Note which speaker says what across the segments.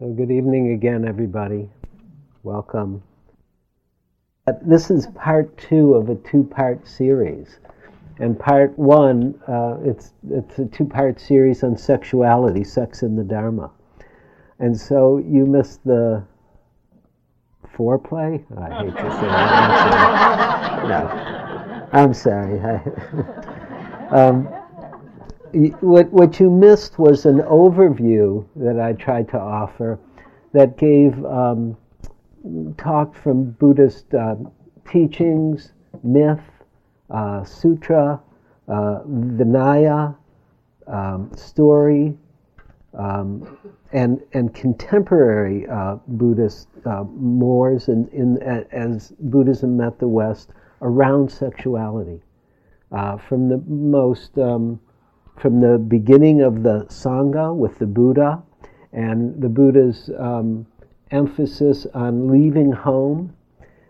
Speaker 1: So, good evening again, everybody. Welcome. Uh, this is part two of a two part series. And part one, uh, a two part series on sexuality, sex in the Dharma. And so you missed the foreplay? I hate to say that. no. I'm sorry. um, what, what you missed was an overview that I tried to offer that gave um, talk from Buddhist uh, teachings, myth, uh, sutra, uh, Vinaya, um, story, um, and and contemporary uh, Buddhist uh, mores in, in, as Buddhism met the West around sexuality, uh, from the most um, from the beginning of the Sangha with the Buddha and the Buddha's um, emphasis on leaving home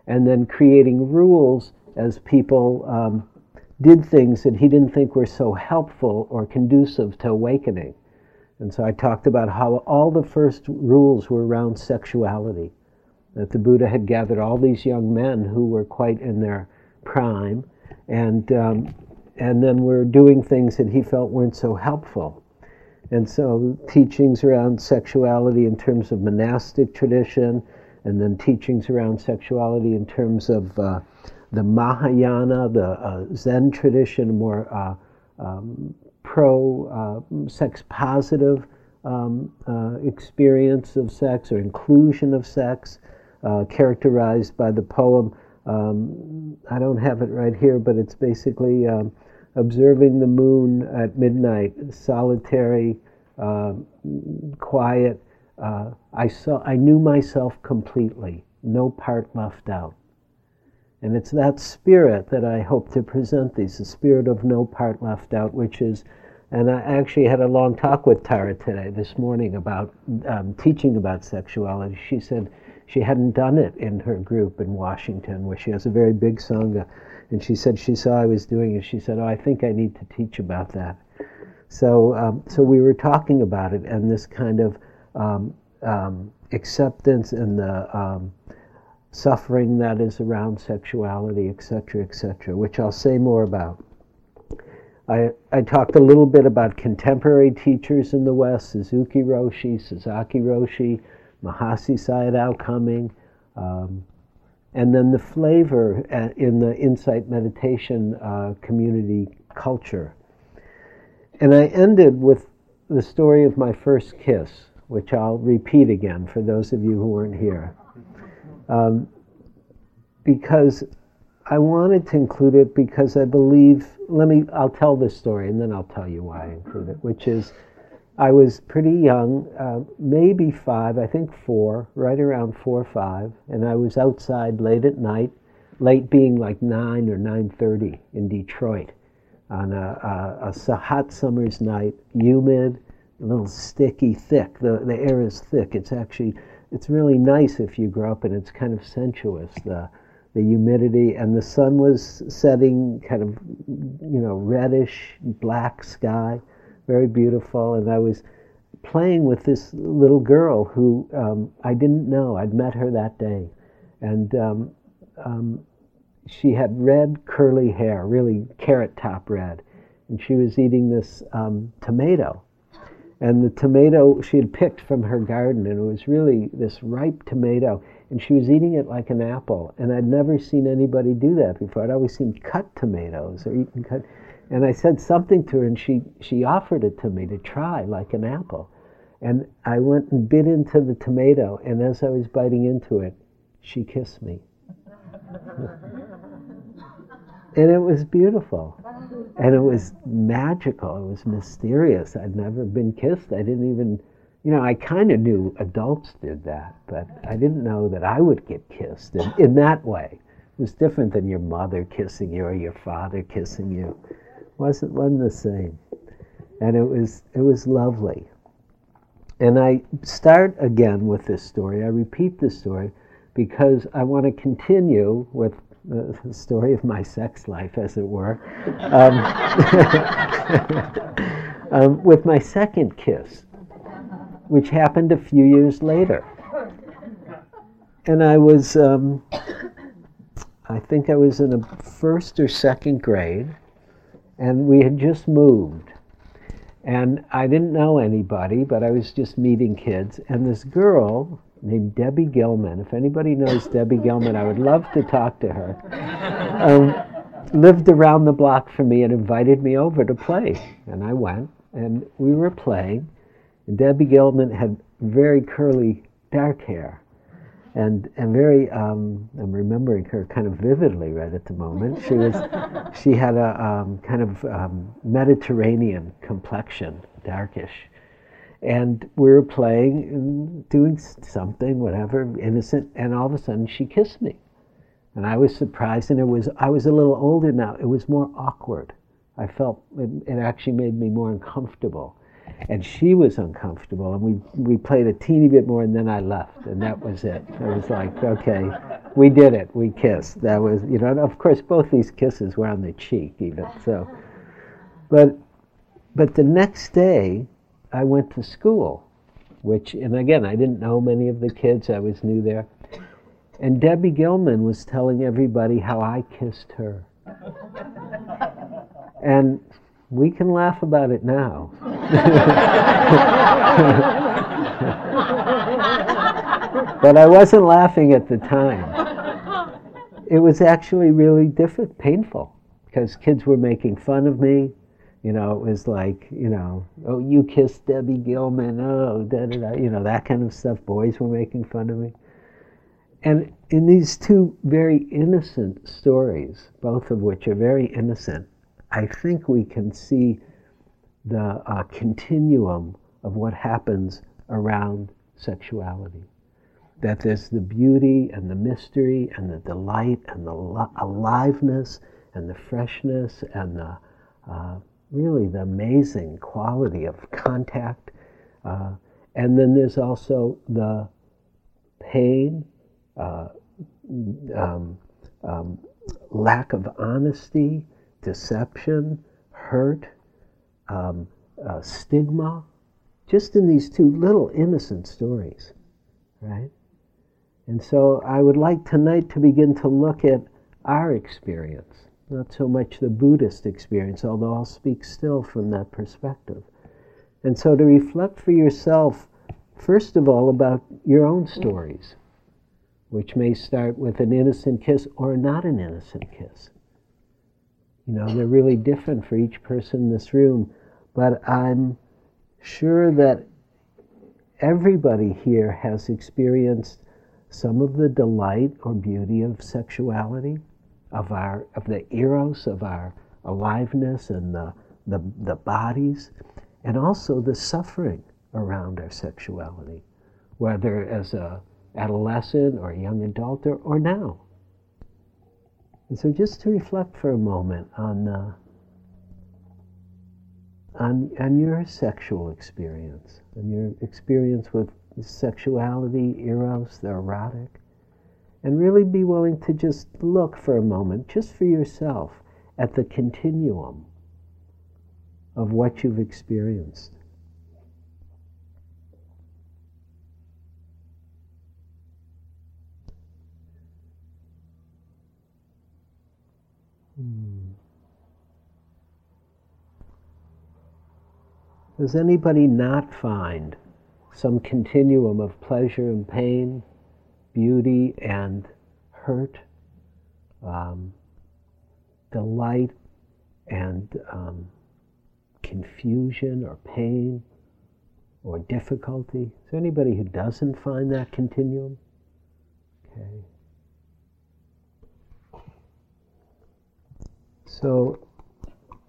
Speaker 1: and then creating rules as people um, did things that he didn't think were so helpful or conducive to awakening. And so I talked about how all the first rules were around sexuality. That the Buddha had gathered all these young men who were quite in their prime and um, and then we're doing things that he felt weren't so helpful. And so teachings around sexuality in terms of monastic tradition, and then teachings around sexuality in terms of uh, the Mahayana, the uh, Zen tradition, more uh, um, pro uh, sex positive um, uh, experience of sex or inclusion of sex, uh, characterized by the poem. Um, I don't have it right here, but it's basically um, observing the moon at midnight, solitary, uh, quiet. Uh, I saw, I knew myself completely, no part left out. And it's that spirit that I hope to present these, the spirit of no part left out, which is, and I actually had a long talk with Tara today, this morning, about um, teaching about sexuality. She said she hadn't done it in her group in Washington, where she has a very big Sangha and she said she saw I was doing it. She said, "Oh, I think I need to teach about that." So, um, so we were talking about it and this kind of um, um, acceptance and the um, suffering that is around sexuality, etc., etc., which I'll say more about. I, I talked a little bit about contemporary teachers in the West, Suzuki Roshi, Sasaki Roshi, Mahasi Sayadaw coming, um, and then the flavor uh, in the insight meditation uh, community culture. And I ended with the story of my first kiss, which I'll repeat again for those of you who weren't here. Um, because I wanted to include it because I believe, let me, I'll tell this story and then I'll tell you why I include it, which is I was pretty young, uh, maybe five, I think four, right around four or five, and I was outside late at night, late being like nine or nine thirty in Detroit, on a, a, a hot summer's night, humid, a little sticky, thick. The the air is thick. It's actually it's really nice if you grow up, and it's kind of sensuous. The the humidity and the sun was setting, kind of you know reddish black sky very beautiful. And I was playing with this little girl who um, I didn't know. I'd met her that day. And um, um, she had red curly hair, really carrot top red. And she was eating this um, tomato. And the tomato she had picked from her garden, and it was really this ripe tomato. And she was eating it like an apple. And I'd never seen anybody do that before. I'd always seen cut tomatoes or eaten cut. And I said something to her, and she, she offered it to me to try like an apple. And I went and bit into the tomato, and as I was biting into it, she kissed me. and it was beautiful. And it was magical. It was mysterious. I'd never been kissed. I didn't even, you know, I kind of knew adults did that, but I didn't know that I would get kissed in, in that way. It was different than your mother kissing you or your father kissing you wasn't wasn't the same, and it was it was lovely. And I start again with this story. I repeat this story because I want to continue with the, story of my sex life, as it were, um, um, with my second kiss. which happened a few years later. And I was, um, I think I was in a first or second grade, and we had just moved. And I didn't know anybody, but I was just meeting kids. And this girl named Debbie Gilman, if anybody knows Debbie Gilman, I would love to talk to her, um, lived around the block from me and invited me over to play. And I went, and we were playing. And Debbie Gilman had very curly, dark hair and and very um, I'm remembering her kind of vividly right at the moment. She was she had a um, kind of um, Mediterranean complexion, darkish, and we were playing and doing something, whatever, innocent, and all of a sudden she kissed me, and I was surprised, and it was I was a little older now. It was more awkward. I felt it, it actually made me more uncomfortable and she was uncomfortable and we we played a teeny bit more and then I left and that was it. It was like, okay, we did it. We kissed. That was, you know, of course both these kisses were on the cheek even. So but but the next day I went to school, which and again, I didn't know many of the kids. I was new there. And Debbie Gilman was telling everybody how I kissed her. And we can laugh about it now. but I wasn't laughing at the time. It was actually really difficult, painful, because kids were making fun of me. You know, it was like, you know, oh, you kissed Debbie Gilman, oh, da da da, you know, that kind of stuff. Boys were making fun of me. And in these two very innocent stories, both of which are very innocent, I think we can see the uh, continuum of what happens around sexuality. That there's the beauty and the mystery and the delight and the aliveness and the freshness and the uh, really the amazing quality of contact. Uh, and then there's also the pain, uh, um, um, lack of honesty, deception, hurt, um, uh, stigma, just in these two little innocent stories, right? And so I would like tonight to begin to look at our experience, not so much the Buddhist experience, although I'll speak still from that perspective. And so to reflect for yourself, first of all, about your own stories, which may start with an innocent kiss or not an innocent kiss. You know, they're really different for each person in this room, but I'm sure that everybody here has experienced some of the delight or beauty of sexuality, of our of the eros, of our aliveness and the, the, the bodies, and also the suffering around our sexuality, whether as a adolescent or a young adult or, or now. And so just to reflect for a moment on, uh, on, on your sexual experience, and your experience with sexuality, eros, the erotic, and really be willing to just look for a moment, just for yourself, at the continuum of what you've experienced. Hmm. Does anybody not find some continuum of pleasure and pain, beauty and hurt, um, delight and um, confusion or pain or difficulty? Is there anybody who doesn't find that continuum? Okay. So,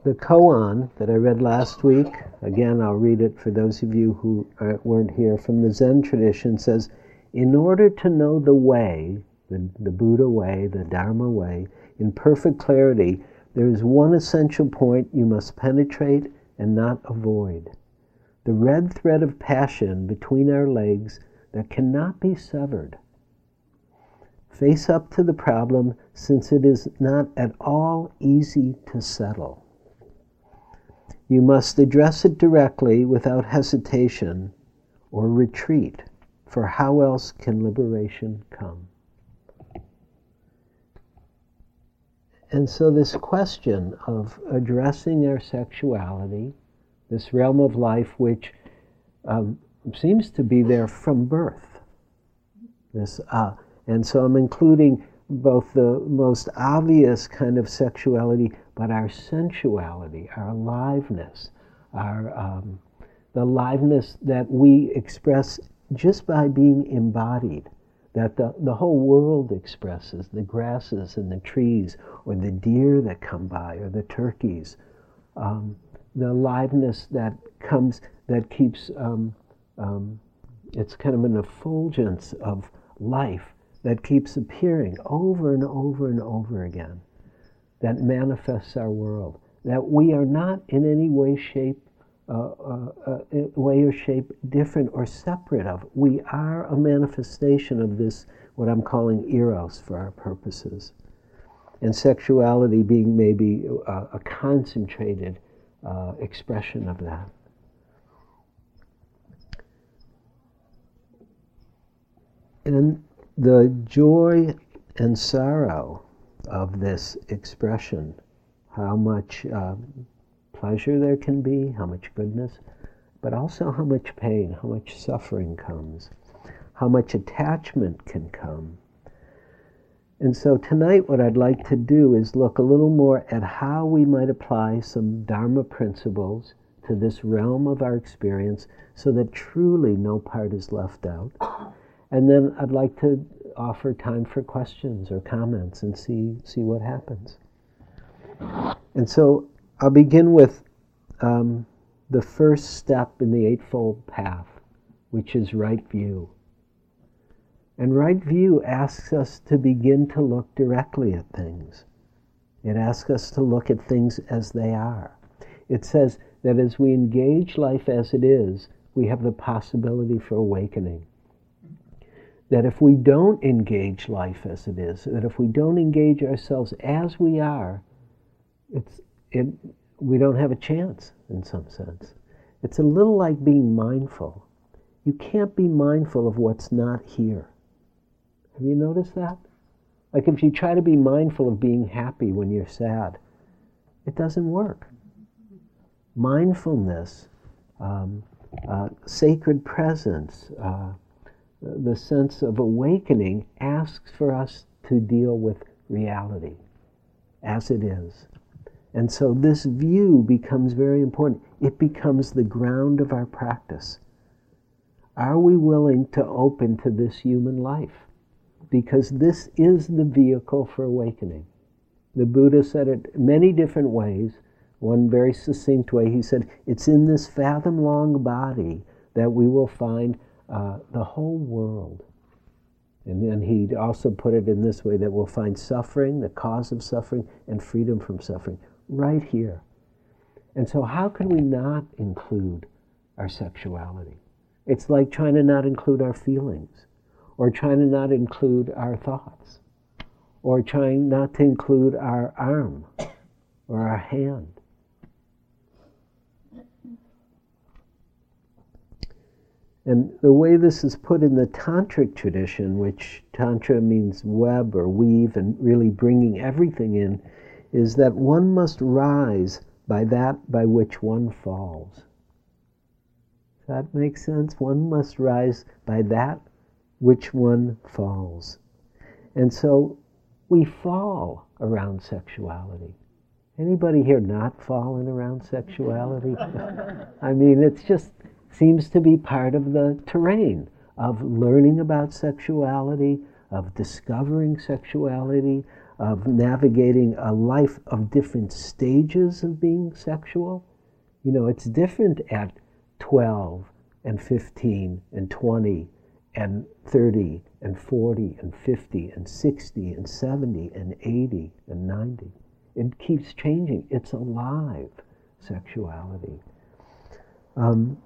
Speaker 1: the koan that I read last week, again, I'll read it for those of you who weren't here, from the Zen tradition says, In order to know the way, the, the Buddha way, the Dharma way, in perfect clarity, there is one essential point you must penetrate and not avoid. The red thread of passion between our legs that cannot be severed. Face up to the problem since it is not at all easy to settle. You must address it directly without hesitation, or retreat, for how else can liberation come? And so, this question of addressing our sexuality, this realm of life which um, seems to be there from birth, this, uh, and so I'm including both the most obvious kind of sexuality, but our sensuality, our aliveness, our um, the aliveness that we express just by being embodied that the, the whole world expresses the grasses and the trees, or the deer that come by, or the turkeys. Um, the aliveness that comes, that keeps, um, um, it's kind of an effulgence of life that keeps appearing over and over and over again, that manifests our world. That we are not in any way, shape, uh, uh, uh, way or shape different or separate of. We are a manifestation of this, what I'm calling eros for our purposes. And sexuality being maybe a, a concentrated uh, expression of that. And the joy and sorrow of this expression, how much um, pleasure there can be, how much goodness, but also how much pain, how much suffering comes, how much attachment can come. And so tonight, what I'd like to do is look a little more at how we might apply some Dharma principles to this realm of our experience so that truly no part is left out. And then I'd like to offer time for questions or comments and see, see what happens. And so I'll begin with um, the first step in the Eightfold Path, which is right view. And right view asks us to begin to look directly at things. It asks us to look at things as they are. It says that as we engage life as it is, we have the possibility for awakening. That if we don't engage life as it is, that if we don't engage ourselves as we are, it's it, we don't have a chance in some sense. It's a little like being mindful. You can't be mindful of what's not here. Have you noticed that? Like if you try to be mindful of being happy when you're sad, it doesn't work. Mindfulness, um, uh, sacred presence, uh, the sense of awakening asks for us to deal with reality as it is. And so this view becomes very important. It becomes the ground of our practice. Are we willing to open to this human life? Because this is the vehicle for awakening. The Buddha said it many different ways. One very succinct way, he said, It's in this fathom long body that we will find uh, the whole world. And then he also put it in this way that we'll find suffering, the cause of suffering, and freedom from suffering right here. And so, how can we not include our sexuality? It's like trying to not include our feelings, or trying to not include our thoughts, or trying not to include our arm or our hand. And the way this is put in the tantric tradition, which tantra means web or weave and really bringing everything in, is that one must rise by that by which one falls. Does that make sense? One must rise by that which one falls. And so we fall around sexuality. Anybody here not fallen around sexuality? I mean, it's just seems to be part of the terrain of learning about sexuality, of discovering sexuality, of navigating a life of different stages of being sexual. You know, it's different at 12 and 15 and 20 and 30 and 40 and 50 and 60 and 70 and 80 and 90. It keeps changing. It's alive, sexuality. Um,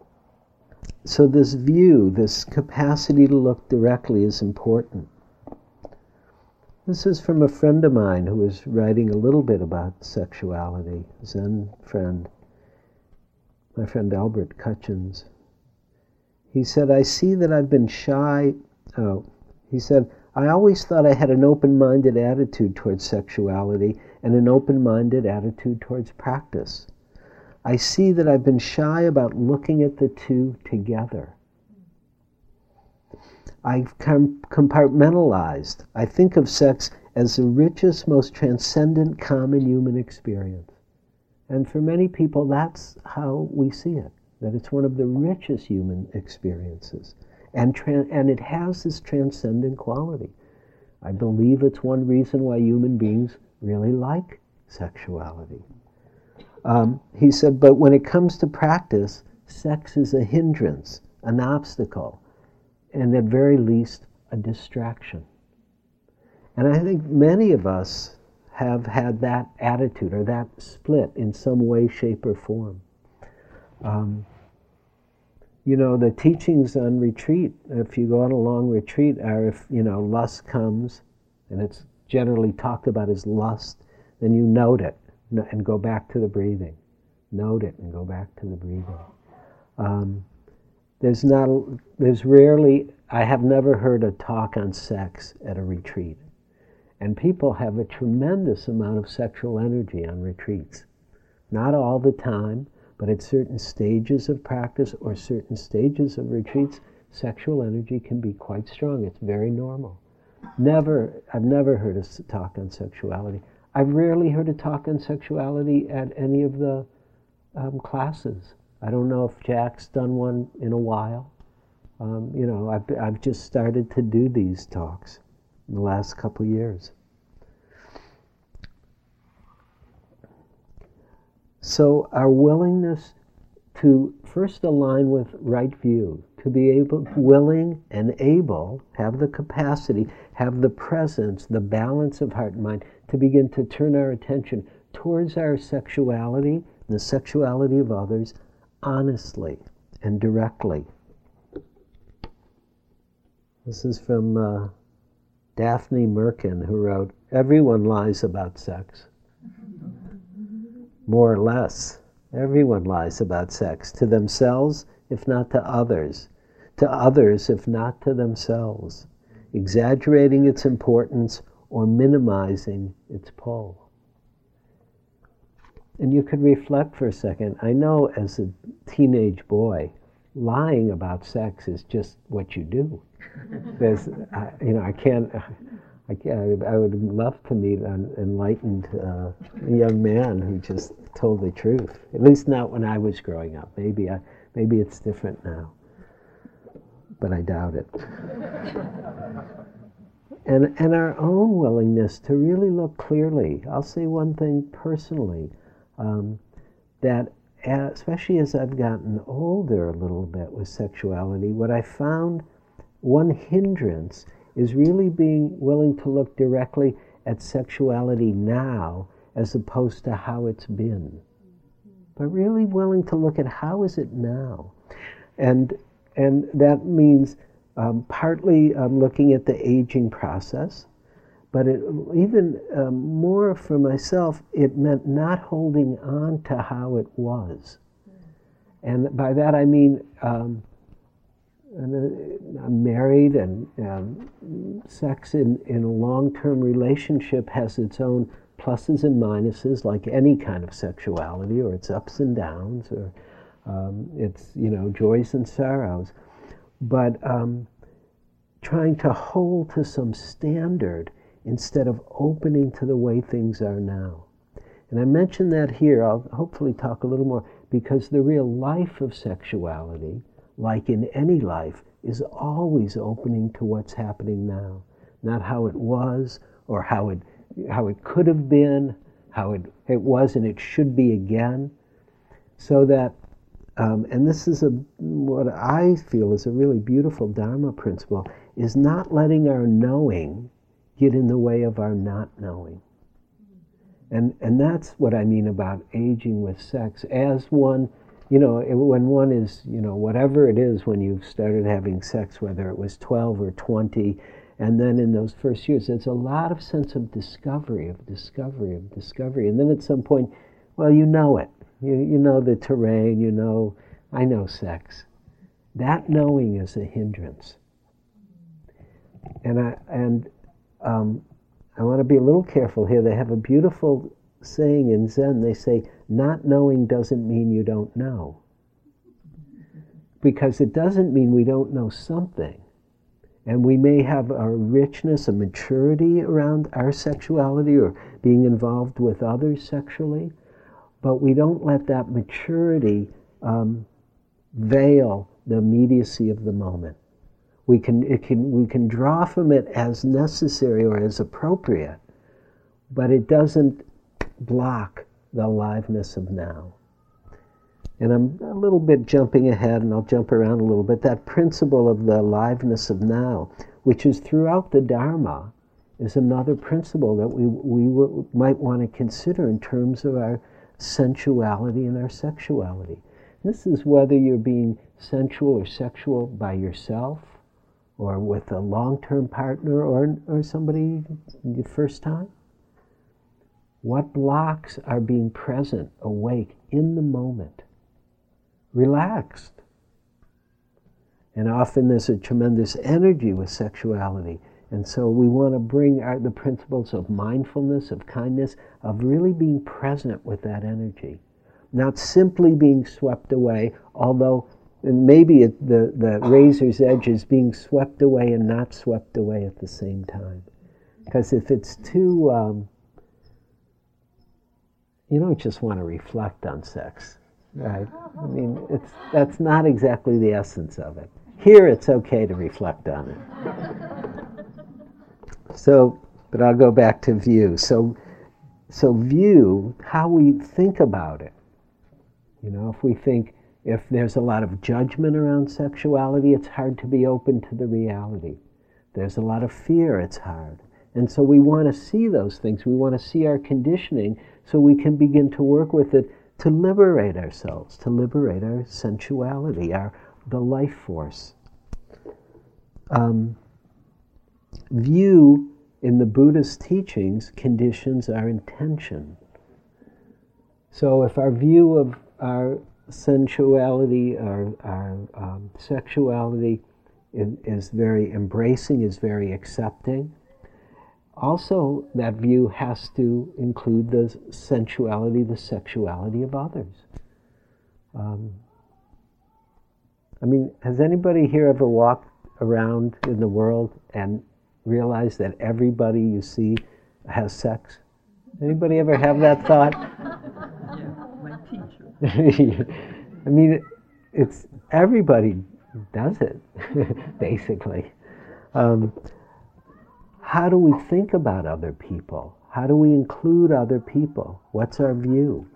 Speaker 1: so, this view, this capacity to look directly is important. This is from a friend of mine who was writing a little bit about sexuality, Zen friend, my friend Albert Cutchins. he said, I see that I've been shy. Oh, he said, I always thought I had an open minded attitude towards sexuality and an open minded attitude towards practice. I see that I've been shy about looking at the two together. I've com- compartmentalized. I think of sex as the richest, most transcendent common human experience. And for many people, that's how we see it that it's one of the richest human experiences. And, tra- and it has this transcendent quality. I believe it's one reason why human beings really like sexuality. Um, he said, but when it comes to practice, sex is a hindrance, an obstacle, and at very least, a distraction. And I think many of us have had that attitude or that split in some way, shape, or form. Um, you know, the teachings on retreat, if you go on a long retreat, are if, you know, lust comes, and it's generally talked about as lust, then you note it and go back to the breathing. Note it and go back to the breathing. Um, there's not, there's rarely, I have never heard a talk on sex at a retreat. And people have a tremendous amount of sexual energy on retreats. Not all the time, but at certain stages of practice or certain stages of retreats, sexual energy can be quite strong. It's very normal. Never, I've never heard a talk on sexuality. I've rarely heard a talk on sexuality at any of the um, classes. I don't know if Jack's done one in a while. Um, you know, I've, I've just started to do these talks in the last couple years. So, our willingness to first align with right view, to be able, willing and able, have the capacity, have the presence, the balance of heart and mind to begin to turn our attention towards our sexuality, the sexuality of others, honestly and directly. This is from uh, Daphne Merkin, who wrote, Everyone lies about sex more or less. Everyone lies about sex, to themselves, if not to others, to others, if not to themselves, exaggerating its importance or minimizing its pull. And you could reflect for a second. I know as a teenage boy, lying about sex is just what you do. There's, you know, I can't. I, can't, I would love to meet an enlightened uh, young man who just told the truth. At least not when I was growing up. Maybe I, maybe it's different now, but I doubt it. and and our own willingness to really look clearly. I'll say one thing personally, um, that especially as I've gotten older a little bit with sexuality, what I found one hindrance is really being willing to look directly at sexuality now as opposed to how it's been. But really willing to look at how is it now. And, and that means um, partly um, looking at the aging process, but it, even um, more for myself, it meant not holding on to how it was. And by that I mean um, uh, I'm married, and um, sex in, in a long term relationship has its own pluses and minuses, like any kind of sexuality, or its ups and downs, or um, its you know joys and sorrows. But um, trying to hold to some standard instead of opening to the way things are now. And I mention that here, I'll hopefully talk a little more, because the real life of sexuality like in any life, is always opening to what's happening now, not how it was or how it, how it could have been, how it, it was and it should be again. So that, um, and this is a, what I feel is a really beautiful Dharma principle, is not letting our knowing get in the way of our not knowing. And, and that's what I mean about aging with sex. As one you know, when one is, you know, whatever it is when you've started having sex, whether it was 12 or 20, and then in those first years, there's a lot of sense of discovery, of discovery, of discovery. And then at some point, well, you know it. You, you know the terrain, you know, I know sex. that knowing is a hindrance. And I and um, I want to be a little careful here. They have a beautiful saying in Zen. They say, "Not knowing doesn't mean you don't know," because it doesn't mean we don't know something. And we may have a richness, a maturity around our sexuality or being involved with others sexually, but we don't let that maturity um, veil the immediacy of the moment. We can, it can, we can draw from it as necessary or as appropriate, but it doesn't block the aliveness of now. And I'm a little bit jumping ahead, and I'll jump around a little bit. That principle of the aliveness of now, which is throughout the Dharma, is another principle that we, we w- might want to consider in terms of our sensuality and our sexuality. This is whether you're being sensual or sexual by yourself, or with a long term partner, or, or somebody the first time. What blocks are being present, awake, in the moment? relaxed. And often there's a tremendous energy with sexuality. And so we want to bring our, the principles of mindfulness, of kindness, of really being present with that energy. Not simply being swept away, although maybe it, the, the razor's edge is being swept away and not swept away at the same time. Because if it's too, um, you don't just want to reflect on sex. Right. I mean, it's, that's not exactly the essence of it. Here, it's okay to reflect on it. So, but I'll go back to view. So, so view how we think about it. You know, if we think if there's a lot of judgment around sexuality, it's hard to be open to the reality. There's a lot of fear, it's hard. And so we want to see those things. We want to see our conditioning so we can begin to work with it to liberate ourselves, to liberate our sensuality, our the life force. Um, view in the Buddhist teachings conditions our intention. So if our view of our sensuality, our, our um, sexuality is, very embracing, is very accepting, also that view has to include the sensuality, the sexuality of others. Um, I mean, has anybody here ever walked around in the world and realized that everybody you see has sex? Anybody ever have that thought?
Speaker 2: Yeah, my teacher.
Speaker 1: I mean, it's everybody does it, basically. Um, how do we think about other people? How do we include other people? What's our view?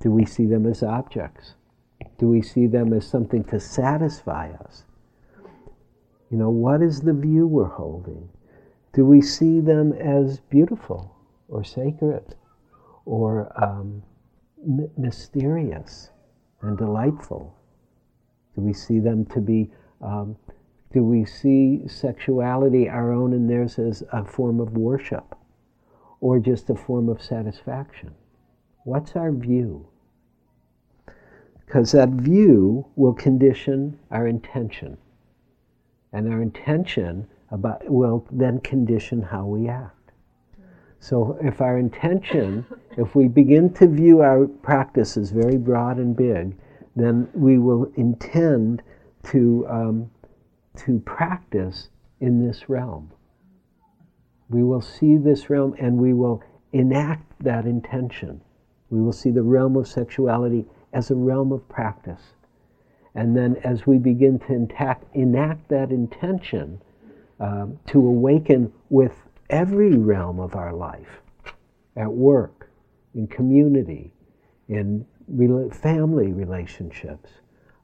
Speaker 1: Do we see them as objects? Do we see them as something to satisfy us? You know, what is the view we're holding? Do we see them as beautiful or sacred or um, m- mysterious and delightful? Do we see them to be um, do we see sexuality, our own and theirs, as a form of worship or just a form of satisfaction? What's our view? Because that view will condition our intention. And our intention about, will then condition how we act. So if our intention, if we begin to view our practice as very broad and big, then we will intend to um, to practice in this realm. We will see this realm and we will enact that intention. We will see the realm of sexuality as a realm of practice. And then as we begin to intact, enact that intention um, to awaken with every realm of our life, at work, in community, in family relationships,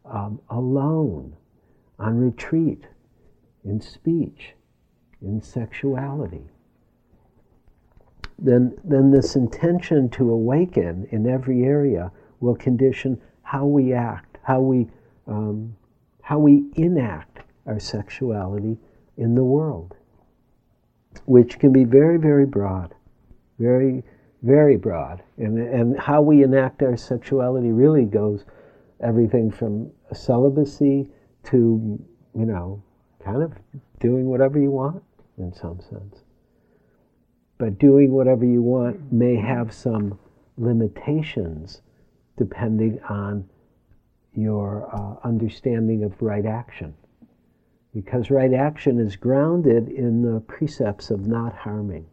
Speaker 1: um, alone, on retreat, in speech, in sexuality. Then, then this intention to awaken in every area will condition how we act, how we, um, how we enact our sexuality in the world, which can be very, very broad, very, very broad. And, and how we enact our sexuality really goes everything from celibacy to, you know, kind of doing whatever you want in some sense. But doing whatever you want may have some limitations depending on your uh, understanding of right action. Because right action is grounded in the precepts of not harming.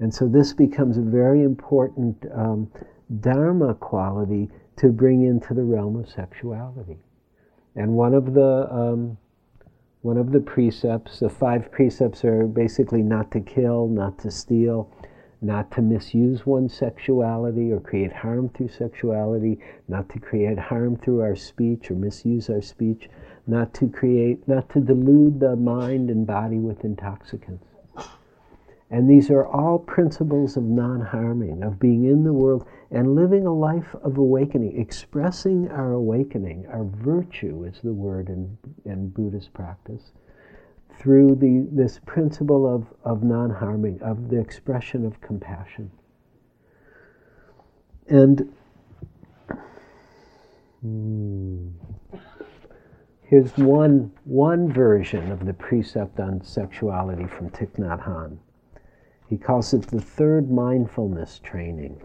Speaker 1: And so this becomes a very important um, Dharma quality to bring into the realm of sexuality. And one of the um, one of the precepts, the five precepts are basically not to kill, not to steal, not to misuse one's sexuality or create harm through sexuality, not to create harm through our speech or misuse our speech, not to create, not to delude the mind and body with intoxicants. And these are all principles of non harming, of being in the world and living a life of awakening, expressing our awakening. Our virtue is the word in, in Buddhist practice, through the, this principle of, of non harming, of the expression of compassion. And hmm, here's one, one version of the precept on sexuality from Thich Nhat Hanh. He calls it the third mindfulness training.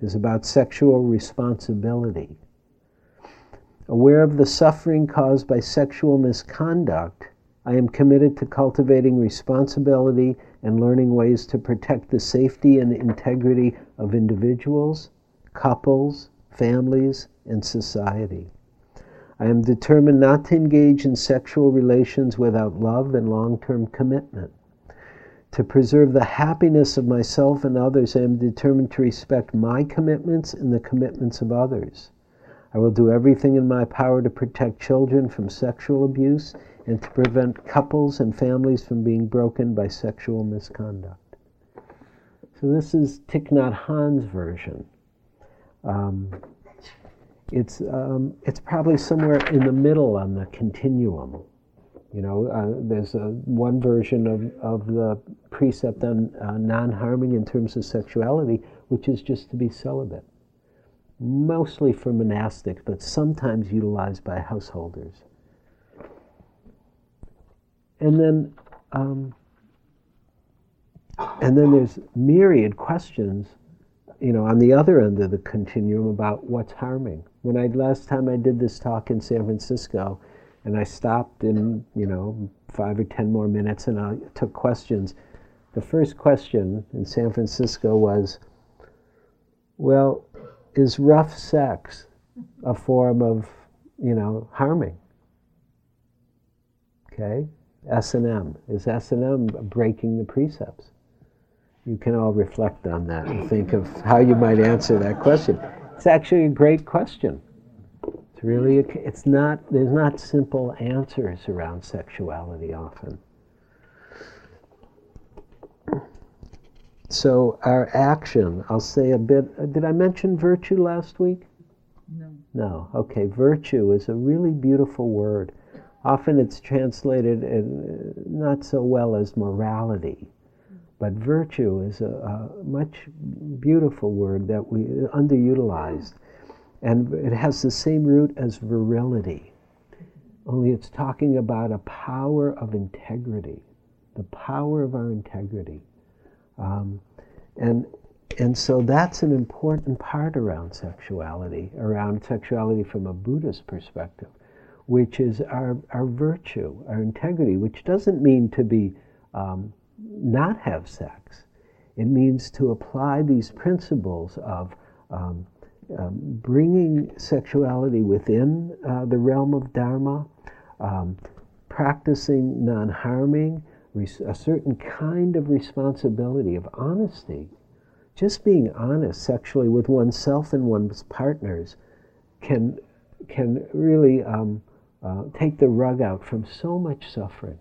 Speaker 1: It's about sexual responsibility. Aware of the suffering caused by sexual misconduct, I am committed to cultivating responsibility and learning ways to protect the safety and integrity of individuals, couples, families, and society. I am determined not to engage in sexual relations without love and long term commitment. To preserve the happiness of myself and others, I am determined to respect my commitments and the commitments of others. I will do everything in my power to protect children from sexual abuse and to prevent couples and families from being broken by sexual misconduct. So, this is Thich Nhat Hanh's version. Um, it's, um, it's probably somewhere in the middle on the continuum. You know, uh, there's a, one version of, of the precept on uh, non harming in terms of sexuality, which is just to be celibate. Mostly for monastics, but sometimes utilized by householders. And then, um, and then there's myriad questions, you know, on the other end of the continuum about what's harming. When I last time I did this talk in San Francisco, and I stopped in, you know, five or ten more minutes and I took questions. The first question in San Francisco was, well, is rough sex a form of, you know, harming? Okay? S&M. Is S&M breaking the precepts? You can all reflect on that and think of how you might answer that question. It's actually a great question. It's really, a, it's not, there's not simple answers around sexuality often. So, our action, I'll say a bit, uh, did I mention virtue last week?
Speaker 2: No.
Speaker 1: No. Okay, virtue is a really beautiful word. Often it's translated in, uh, not so well as morality, but virtue is a, a much beautiful word that we underutilized. And it has the same root as virility, only it's talking about a power of integrity, the power of our integrity. Um, and, and so that's an important part around sexuality, around sexuality from a Buddhist perspective, which is our, our virtue, our integrity, which doesn't mean to be um, not have sex. It means to apply these principles of um, um, bringing sexuality within uh, the realm of Dharma, um, practicing non harming, res- a certain kind of responsibility, of honesty. Just being honest sexually with oneself and one's partners can, can really um, uh, take the rug out from so much suffering,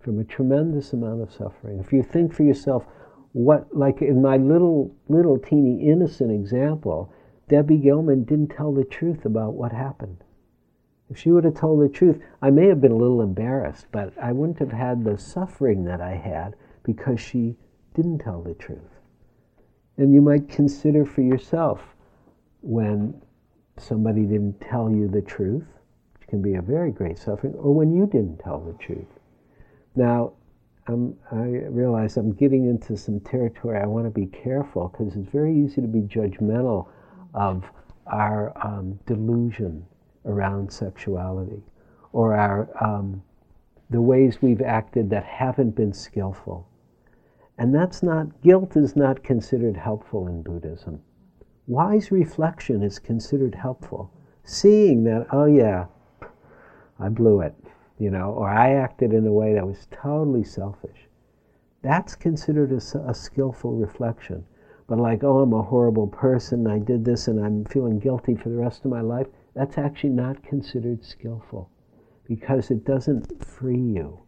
Speaker 1: from a tremendous amount of suffering. If you think for yourself, what, like in my little, little teeny innocent example, Debbie Gilman didn't tell the truth about what happened. If she would have told the truth, I may have been a little embarrassed, but I wouldn't have had the suffering that I had because she didn't tell the truth. And you might consider for yourself when somebody didn't tell you the truth, which can be a very great suffering, or when you didn't tell the truth. Now, I'm, I realize I'm getting into some territory I want to be careful because it's very easy to be judgmental of our um, delusion around sexuality or our um, the ways we've acted that haven't been skillful. And that's not, guilt is not considered helpful in Buddhism. Wise reflection is considered helpful. Seeing that, oh yeah, I blew it, you know, or I acted in a way that was totally selfish. That's considered a, a skillful reflection. But like, oh, I'm a horrible person, I did this and I'm feeling guilty for the rest of my life, that's actually not considered skillful because it doesn't free you.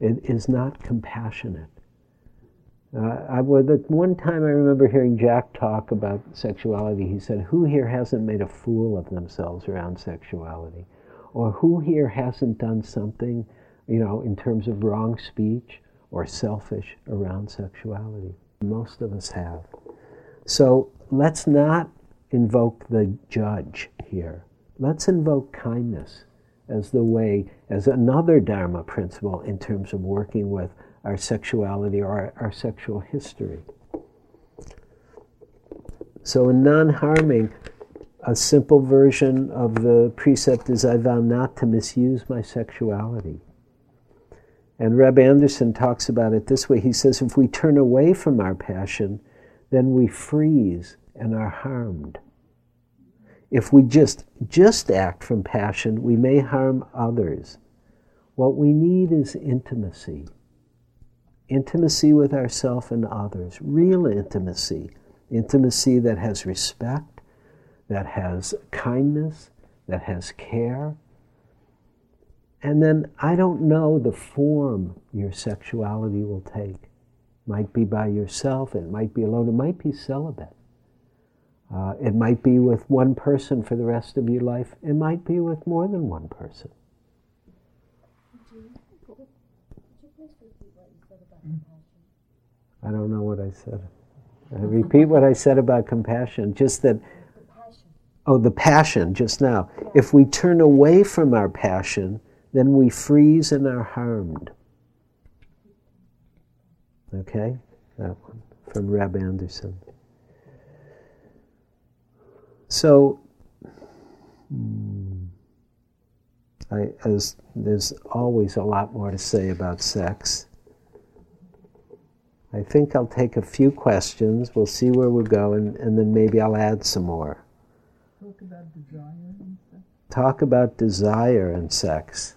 Speaker 1: It is not compassionate. Uh, I would, one time I remember hearing Jack talk about sexuality. He said, Who here hasn't made a fool of themselves around sexuality? Or who here hasn't done something, you know, in terms of wrong speech or selfish around sexuality? Most of us have. So let's not invoke the judge here. Let's invoke kindness as the way, as another Dharma principle in terms of working with our sexuality or our, our sexual history. So, in non harming, a simple version of the precept is I vow not to misuse my sexuality. And Reb Anderson talks about it this way. He says, if we turn away from our passion, then we freeze and are harmed. If we just just act from passion, we may harm others. What we need is intimacy intimacy with ourself and others, real intimacy, intimacy that has respect, that has kindness, that has care. And then I don't know the form your sexuality will take. Might be by yourself, it might be alone, it might be celibate. Uh, it might be with one person for the rest of your life, it might be with more than one person. I don't know what I said. I repeat what I said about compassion, just that. Oh, the passion just now. If we turn away from our passion, then we freeze and are harmed. Okay? That one from Reb Anderson. So, hmm, I, as there's always a lot more to say about sex. I think I'll take a few questions. We'll see where we go, and, and then maybe I'll add some more.
Speaker 2: Talk about desire and sex.
Speaker 1: Talk about desire and sex.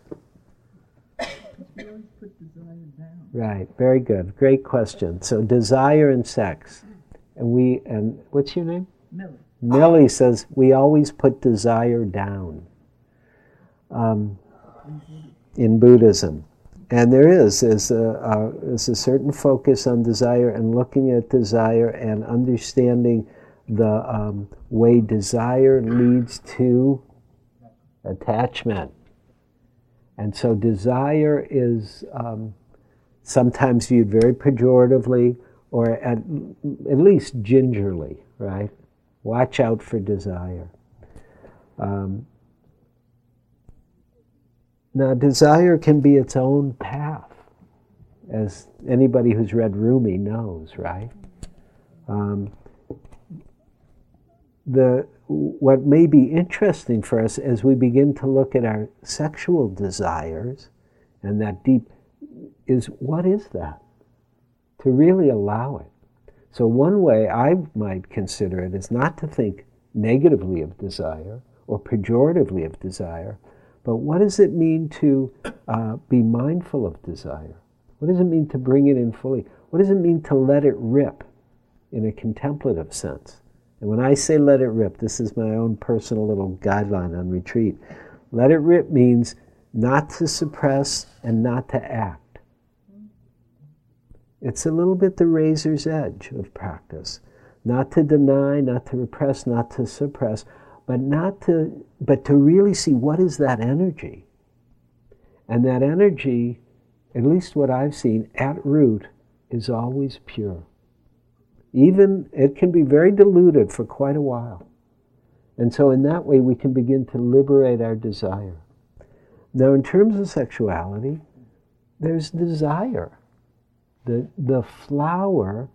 Speaker 2: We always put desire down.
Speaker 1: Right, very good. Great question. So, desire and sex. And we, and what's your name?
Speaker 2: Millie.
Speaker 1: Millie says we always put desire down um, in Buddhism. And there is, is a, a, is a certain focus on desire and looking at desire and understanding the um, way desire leads to attachment. And so desire is um, sometimes viewed very pejoratively or at, at least gingerly, right? Watch out for desire. Um, now, desire can be its own path, as anybody who's read Rumi knows, right? Um, the, what may be interesting for us as we begin to look at our sexual desires and that deep is what is that? To really allow it. So, one way I might consider it is not to think negatively of desire or pejoratively of desire, but what does it mean to uh, be mindful of desire? What does it mean to bring it in fully? What does it mean to let it rip in a contemplative sense? And when I say let it rip, this is my own personal little guideline on retreat. Let it rip means not to suppress and not to act. It's a little bit the razor's edge of practice. Not to deny, not to repress, not to suppress, but not to but to really see what is that energy and that energy at least what i've seen at root is always pure even it can be very diluted for quite a while and so in that way we can begin to liberate our desire Now, in terms of sexuality, there's desire. The, the flower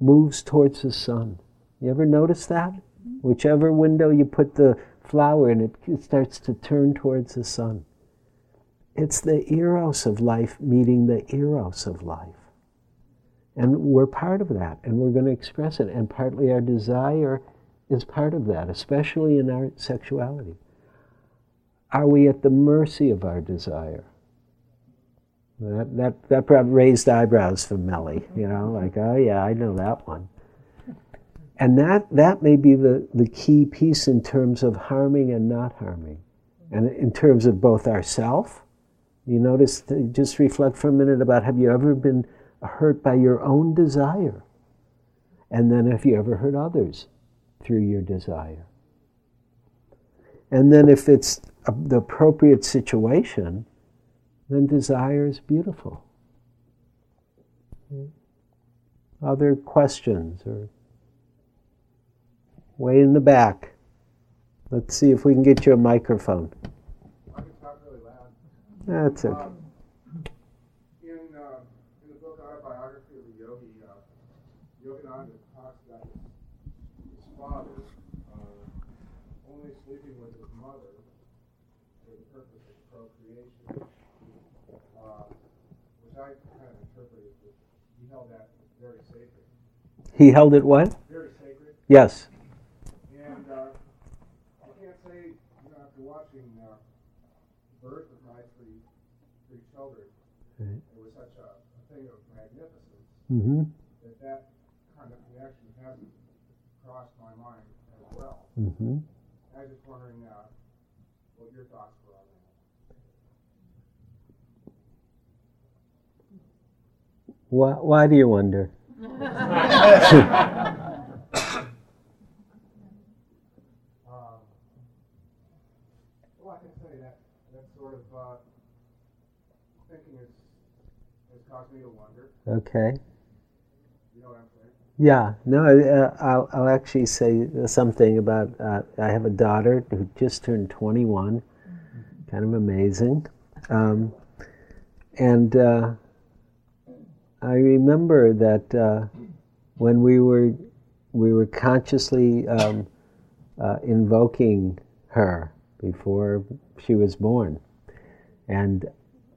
Speaker 1: moves towards the sun. You ever notice that? Whichever window you put the flower in, it, it starts to turn towards the sun. It's the eros of life meeting the eros of life. And we're part of that, and we're going to express it. And partly our desire is part of that, especially in our sexuality. Are we at the mercy of our desire? That, that, that brought raised eyebrows from Melly, you know, like, oh yeah, I know that one. And that, that may be the, the key piece in terms of harming and not harming. And in terms of both ourself, you notice, just reflect for a minute about have you ever been hurt by your own desire? And then have you ever hurt others through your desire? And then if it's a, the appropriate situation, then desire is beautiful. Other questions or way in the back. Let's see if we can get you a microphone.
Speaker 3: I can really.
Speaker 1: That's okay.
Speaker 3: Um, in, uh, in the book Autobiography of a Yogi, uh, Yogananda talks about his, his father uh, only sleeping with his mother for the purpose of procreation, uh, which I kind of interpret as that he held that very sacred.
Speaker 1: He held it what?
Speaker 3: Very sacred.
Speaker 1: Yes.
Speaker 3: And uh, I can't say, you know, after watching uh, birth of my three three children,
Speaker 1: Right.
Speaker 3: it was such a, a thing of magnificence
Speaker 1: Mm-hmm.
Speaker 3: that that kind of connection hasn't crossed my mind as well.
Speaker 1: Mm-hmm.
Speaker 3: I was just wondering uh, what your thoughts were on that.
Speaker 1: Why, why do you wonder?
Speaker 3: Um, well, I can say that that sort of uh, thinking has has caused me to wonder.
Speaker 1: Okay.
Speaker 3: You know what I'm saying?
Speaker 1: Yeah, no, uh, I'll, I'll actually say something about. Uh, I have a daughter who just turned 21, kind of amazing. Um, and uh, I remember that uh, when we were we were consciously um, uh, invoking her before she was born, and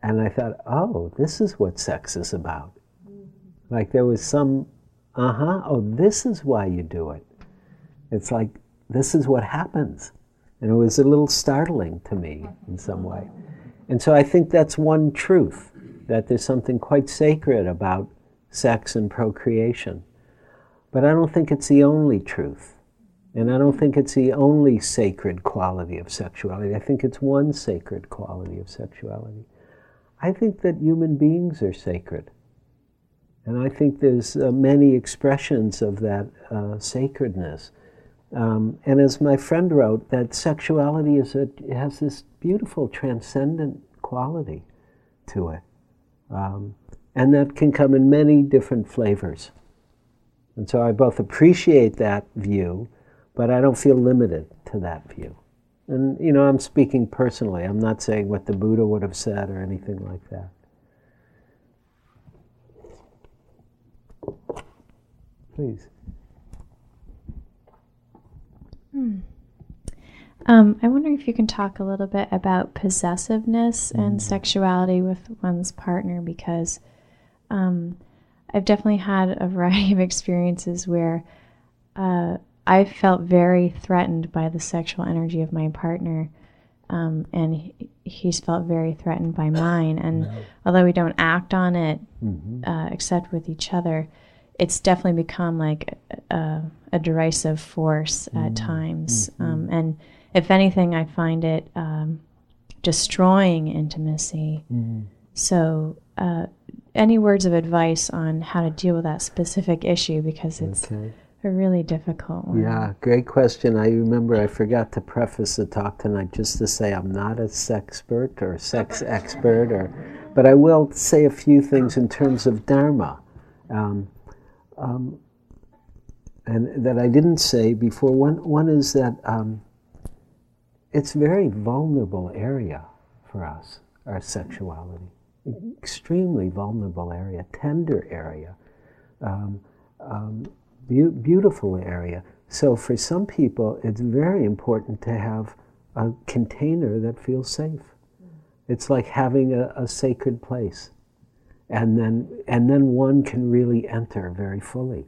Speaker 1: and I thought, oh, this is what sex is about. Like there was some uh huh, oh, this is why you do it. It's like, this is what happens. And it was a little startling to me in some way. And so I think that's one truth that there's something quite sacred about sex and procreation. But I don't think it's the only truth. And I don't think it's the only sacred quality of sexuality. I think it's one sacred quality of sexuality. I think that human beings are sacred. And I think there's uh, many expressions of that uh, sacredness. Um, and as my friend wrote, that sexuality is a, has this beautiful transcendent quality to it. Um, and that can come in many different flavors. And so I both appreciate that view, but I don't feel limited to that view. And, you know, I'm speaking personally. I'm not saying what the Buddha would have said or anything like that. Please. Hmm.
Speaker 4: Um, I wonder if you can talk a little bit about possessiveness and sexuality with one's partner because um, I've definitely had a variety of experiences where uh, I felt very threatened by the sexual energy of my partner, um, and he, he's felt very threatened by mine. And although we don't act on it
Speaker 1: Mm-hmm.
Speaker 4: uh, except with each other, it's definitely become like a, a derisive force at times. Um, and if anything, I find it um, destroying intimacy. So, uh, any words of advice on how to deal with that specific issue because it's
Speaker 1: Okay.
Speaker 4: a really difficult one.
Speaker 1: Yeah, great question. I remember I forgot to preface the talk tonight just to say I'm not a sexpert or sex expert, or, but I will say a few things in terms of dharma, um, um, and that I didn't say before. One one is that um, it's a very vulnerable area for us, our sexuality. Extremely vulnerable area, tender area, um, um, be- beautiful area. So for some people, it's very important to have a container that feels safe. It's like having a, a sacred place. And then, and then one can really enter very fully.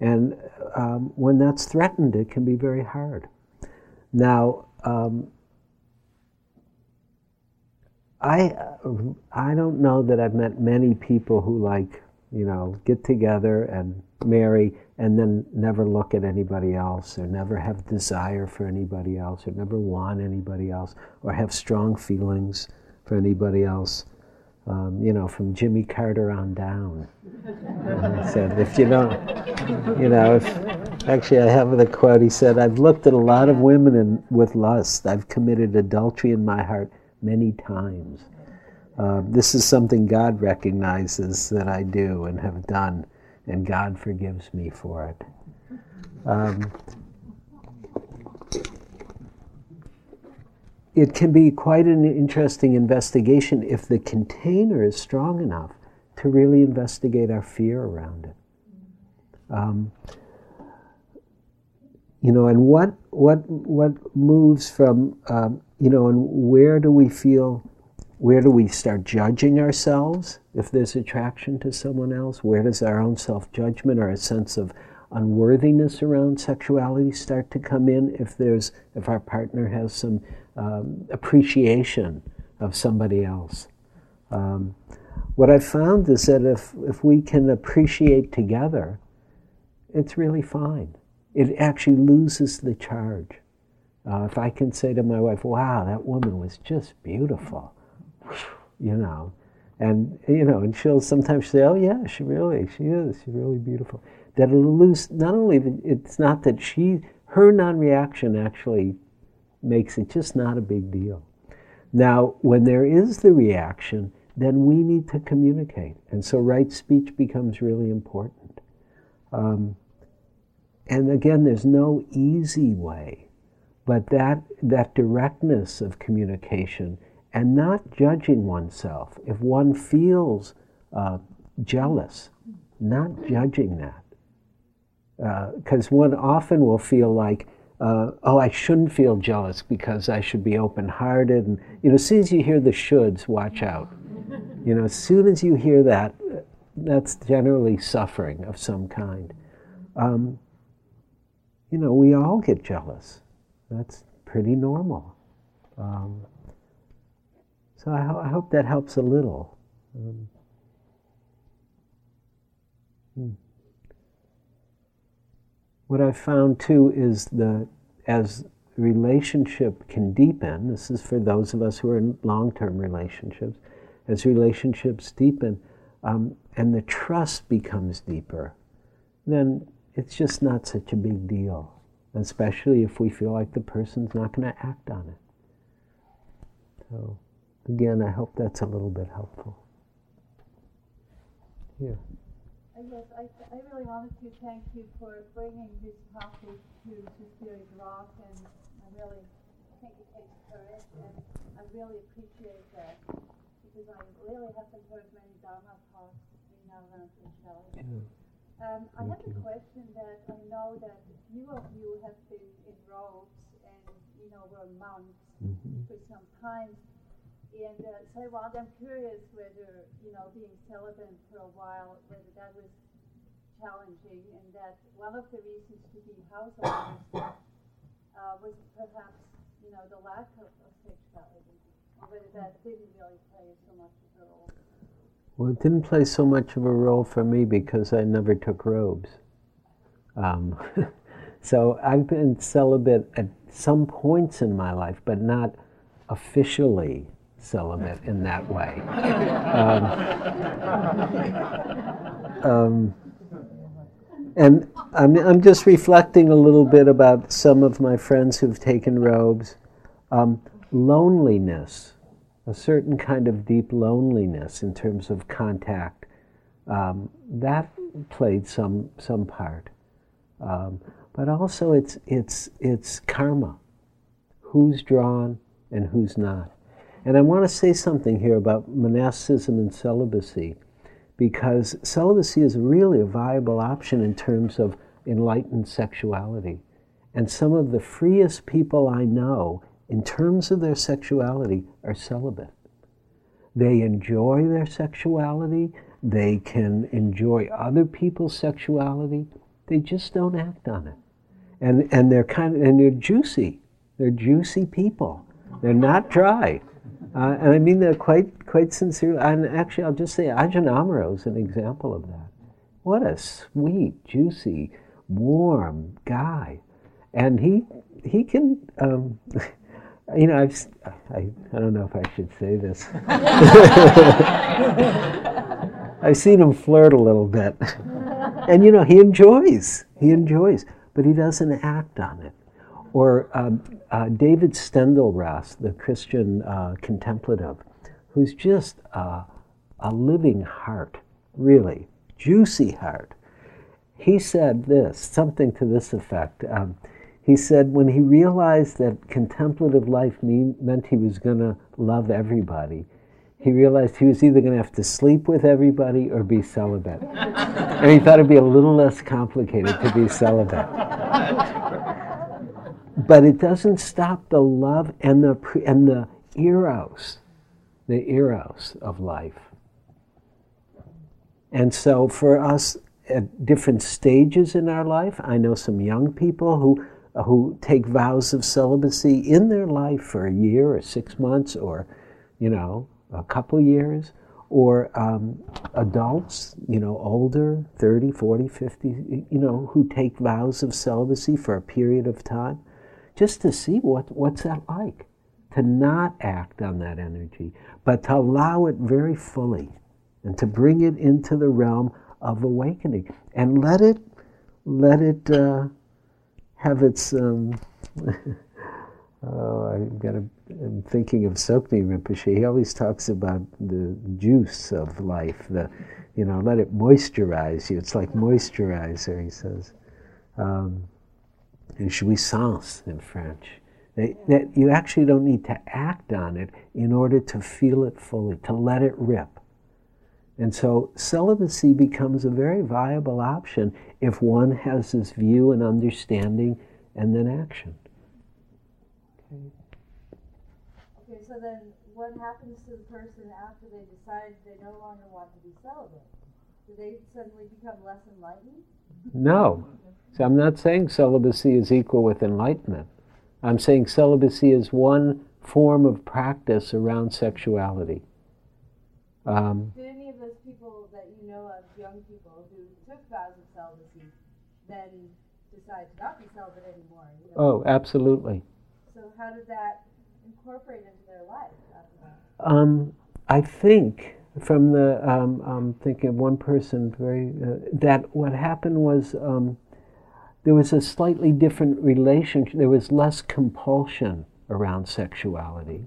Speaker 1: And um, when that's threatened, it can be very hard. Now, um, I, I don't know that I've met many people who like, you know, get together and marry and then never look at anybody else or never have desire for anybody else or never want anybody else or have strong feelings for anybody else. Um, you know, from Jimmy Carter on down. he said, if you don't, you know, if, actually I have the quote, he said, I've looked at a lot of women and, with lust. I've committed adultery in my heart many times. Uh, this is something God recognizes that I do and have done, and God forgives me for it. Um, it can be quite an interesting investigation if the container is strong enough to really investigate our fear around it. Um, you know, and what what what moves from um, you know, and where do we feel? Where do we start judging ourselves if there's attraction to someone else? Where does our own self judgment or a sense of unworthiness around sexuality start to come in if there's if our partner has some um, appreciation of somebody else. Um, what I've found is that if, if we can appreciate together, it's really fine. It actually loses the charge. Uh, if I can say to my wife, wow, that woman was just beautiful, you know, and, you know, and she'll sometimes say, oh, yeah, she really, she is, she's really beautiful. That it'll lose, not only, the, it's not that she, her non reaction actually makes it just not a big deal. Now, when there is the reaction, then we need to communicate. And so right speech becomes really important. Um, and again, there's no easy way, but that, that directness of communication and not judging oneself. If one feels uh, jealous, not judging that. Because uh, one often will feel like, uh, oh, I shouldn't feel jealous because I should be open hearted. And, you know, as soon as you hear the shoulds, watch out. You know, as soon as you hear that, that's generally suffering of some kind. Um, you know, we all get jealous. That's pretty normal. Um, so I, ho- I, hope that helps a little. Um, hmm what I've found too is that as relationship can deepen, this is for those of us who are in long term relationships, as relationships deepen um, and the trust becomes deeper, then it's just not such a big deal, especially if we feel like the person's not going to act on it. So, again, I hope that's a little bit helpful. Here.
Speaker 5: Yes, I, I really wanted to thank you for bringing this topic to, to Spirit Rock, and I really think it takes courage, and I really appreciate that because I really haven't heard many Dharma talks in our sexuality. Um, I have a question that I know that a few of you have been in robes and you know were monks mm-hmm. for some time. And uh, so, well, I'm curious whether, you know, being celibate for a while, whether that was challenging, and that one of the reasons to be householders uh, was perhaps, you know, the lack of, of sexuality, or whether that didn't really play so much of a role.
Speaker 1: Well, it didn't play so much of a role for me because I never took robes. Um, so I've been celibate at some points in my life, but not officially celibate in that way. Um, um, and I'm, I'm just reflecting a little bit about some of my friends who've taken robes. Um, loneliness, a certain kind of deep loneliness in terms of contact, um, that played some, some part. Um, but also it's, it's, it's karma. Who's drawn and who's not. And I want to say something here about monasticism and celibacy, because celibacy is really a viable option in terms of enlightened sexuality. And some of the freest people I know, in terms of their sexuality, are celibate. They enjoy their sexuality, they can enjoy other people's sexuality, they just don't act on it. And, and they're kind of, and they're juicy. They're juicy people. They're not dry. Uh, and I mean that quite, quite sincerely. And actually, I'll just say Ajahn Amaro is an example of that. What a sweet, juicy, warm guy. And he, he can, um, you know, I've, I, I don't know if I should say this. I've seen him flirt a little bit. And, you know, he enjoys. He enjoys. But he doesn't act on it. Or um, uh, David Steindl-Rast, the Christian uh, contemplative, who's just a living heart, really, juicy heart. He said this, something to this effect. Um, he said when he realized that contemplative life mean, meant he was going to love everybody, he realized he was either going to have to sleep with everybody or be celibate. and he thought it'd be a little less complicated to be celibate. but it doesn't stop the love and the, and the eros, the eros of life. And so for us at different stages in our life, I know some young people who who take vows of celibacy in their life for a year or six months or, you know, a couple years, or um, adults, you know, older, 30, 40, 50, you know, who take vows of celibacy for a period of time, just to see what, what's that like. To not act on that energy, but to allow it very fully and to bring it into the realm of awakening and let it, let it, uh, have its. Um, oh, I got. A, I'm thinking of Tsoknyi Rinpoche. He always talks about the juice of life. The, you know, let it moisturize you. It's like moisturizer. He says, um, jouissance in French. That you actually don't need to act on it in order to feel it fully, to let it rip. And so celibacy becomes a very viable option if one has this view and understanding and then action.
Speaker 5: Okay. Okay, so then what happens to the person after they decide they no longer want to be celibate? Do they suddenly become less enlightened?
Speaker 1: No. So I'm not saying celibacy is equal with enlightenment. I'm saying celibacy is one form of practice around sexuality.
Speaker 5: Um, Did any know of, young people who took vows of celibacy, then decide to not be celibate anymore? You
Speaker 1: know? Oh, absolutely.
Speaker 5: So how did that incorporate into their life?
Speaker 1: Um, I think from the um, I'm thinking of one person very uh, that what happened was um, there was a slightly different relationship. There was less compulsion around sexuality.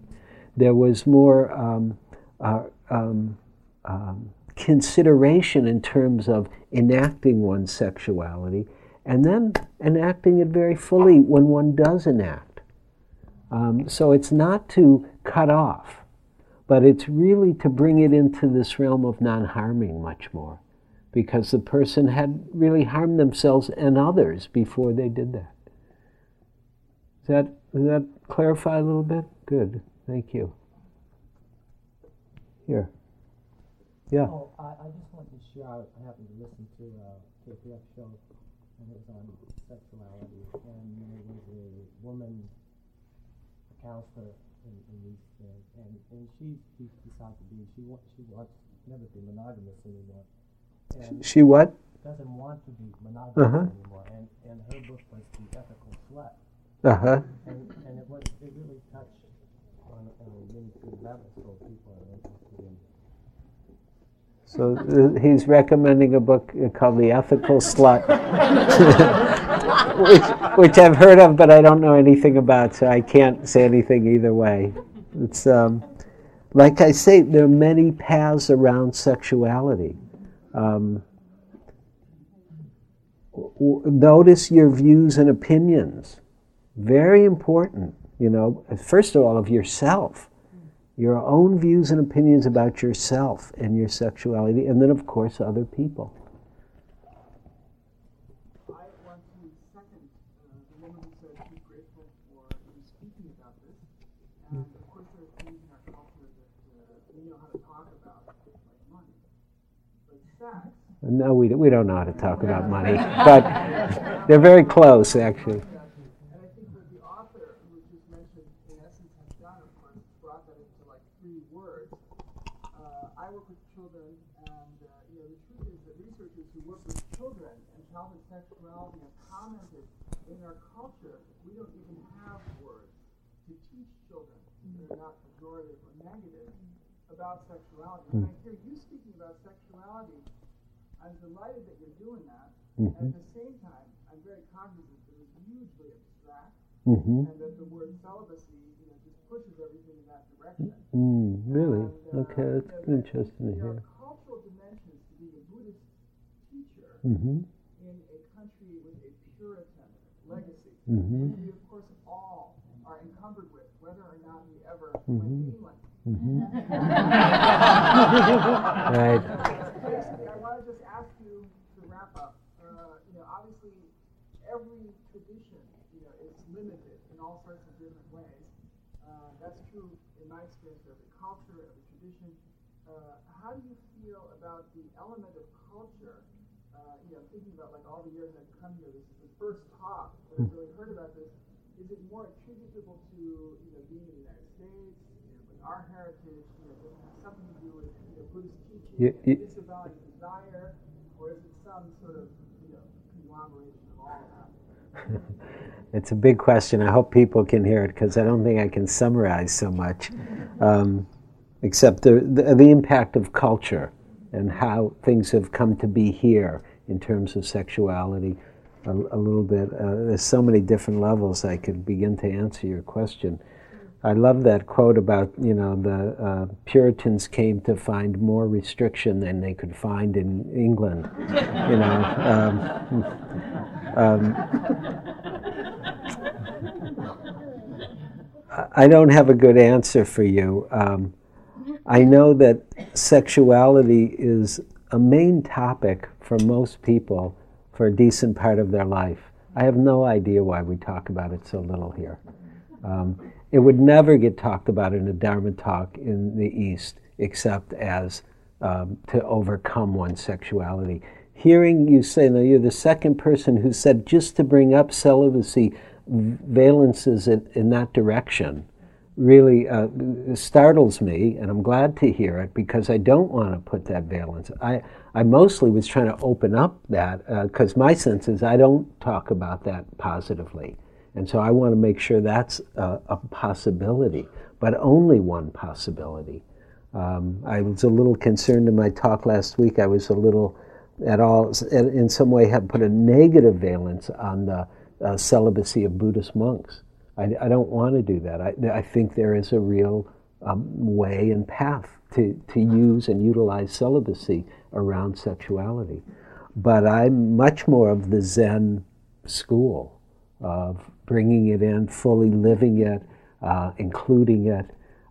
Speaker 1: There was more um, uh, um, um, consideration in terms of enacting one's sexuality and then enacting it very fully when one does enact. Um, so it's not to cut off, but it's really to bring it into this realm of non harming much more because the person had really harmed themselves and others before they did that. Does that, does that clarify a little bit? Good, thank you. Here. Yeah.
Speaker 6: Oh, I, I just wanted to share. I, I happened to listen to a KPF show, and it was on sexuality, and there was a woman, a counselor in, in these, uh, and and she she decided to be she wants she wants never be monogamous anymore.
Speaker 1: And she what?
Speaker 6: Doesn't want to be monogamous uh-huh. anymore, and and her book was the ethical slut.
Speaker 1: Uh huh.
Speaker 6: And and it was it really touched on, on a really good level, so people are interested in
Speaker 1: so uh, he's recommending a book called The Ethical Slut, which, which, I've heard of, but I don't know anything about, so I can't say anything either way. It's um, like I say, there are many paths around sexuality. Um, notice your views and opinions. Very important, you know, first of all, of yourself your own views and opinions about yourself and your sexuality, and then, of course, other people.
Speaker 2: I want to second uh, the woman who said she's grateful for uh, speaking about this. And of course, there are things in our culture that we know how to talk about, like sex,
Speaker 1: No, we, we don't know how to talk about money, but they're very close, actually.
Speaker 2: and I think what the author who was just mentioned, in essence, has done, of course, brought that into like three words. Uh, I work with children, and uh, you know, the truth is that researchers who work with children and childhood sexuality have commented in our culture we don't even have words to teach children that are not pejorative or negative about sexuality. When I hear you speaking about sexuality, I'm delighted that you're doing that. And at the same time, I'm very cognizant that it's hugely abstract
Speaker 1: hmm
Speaker 2: and that the word celibacy, you know, just pushes everything in that direction.
Speaker 1: Mm, really?
Speaker 2: And, uh,
Speaker 1: Okay,
Speaker 2: you
Speaker 1: that's
Speaker 2: know,
Speaker 1: interesting to hear.
Speaker 2: are cultural dimensions to being a Buddhist teacher
Speaker 1: hmm
Speaker 2: in a country with a Puritan legacy,
Speaker 1: Mhm.
Speaker 2: which we, of course, all are encumbered with, whether or not we ever
Speaker 1: Mhm.
Speaker 2: went to England.
Speaker 1: hmm right.
Speaker 2: Basically, I want to just ask you to wrap up. Uh, you know, obviously, every tradition, you know, is limited in all sorts of different ways. Uh, that's true in my experience for every culture, every tradition. Uh, how do you feel about the element of culture? You know, thinking about like all the years I've come here, this is the first talk that I've really heard about this. Is it more attributable to you know being in the United States, you know, with our heritage? You know, does it have something to do with you know Buddhist teaching,
Speaker 1: You- you-
Speaker 2: disavowing desire, or is it some sort of you know conglomeration of all of that?
Speaker 1: It's a big question. I hope people can hear it because I don't think I can summarize so much, um, except the, the the impact of culture and how things have come to be here in terms of sexuality. A, a little bit. Uh, there's so many different levels. I could begin to answer your question. I love that quote about you know the uh, Puritans came to find more restriction than they could find in England. You know. Um, um, I don't have a good answer for you. Um, I know that sexuality is a main topic for most people for a decent part of their life. I have no idea why we talk about it so little here. Um, it would never get talked about in a Dharma talk in the East except as um, to overcome one's sexuality. Hearing you say, now you're the second person who said just to bring up celibacy valences in that direction really uh, startles me, and I'm glad to hear it because I don't want to put that valence. I, I mostly was trying to open up that because my sense is I don't talk about that positively. And so I want to make sure that's a, a possibility, but only one possibility. Um, I was a little concerned in my talk last week. I was a little, at all, in some way, have put a negative valence on the uh, celibacy of Buddhist monks. I, I, don't want to do that. I, I think there is a real um, way and path to, to use and utilize celibacy around sexuality. But I'm much more of the Zen school of bringing it in, fully living it, uh, including it,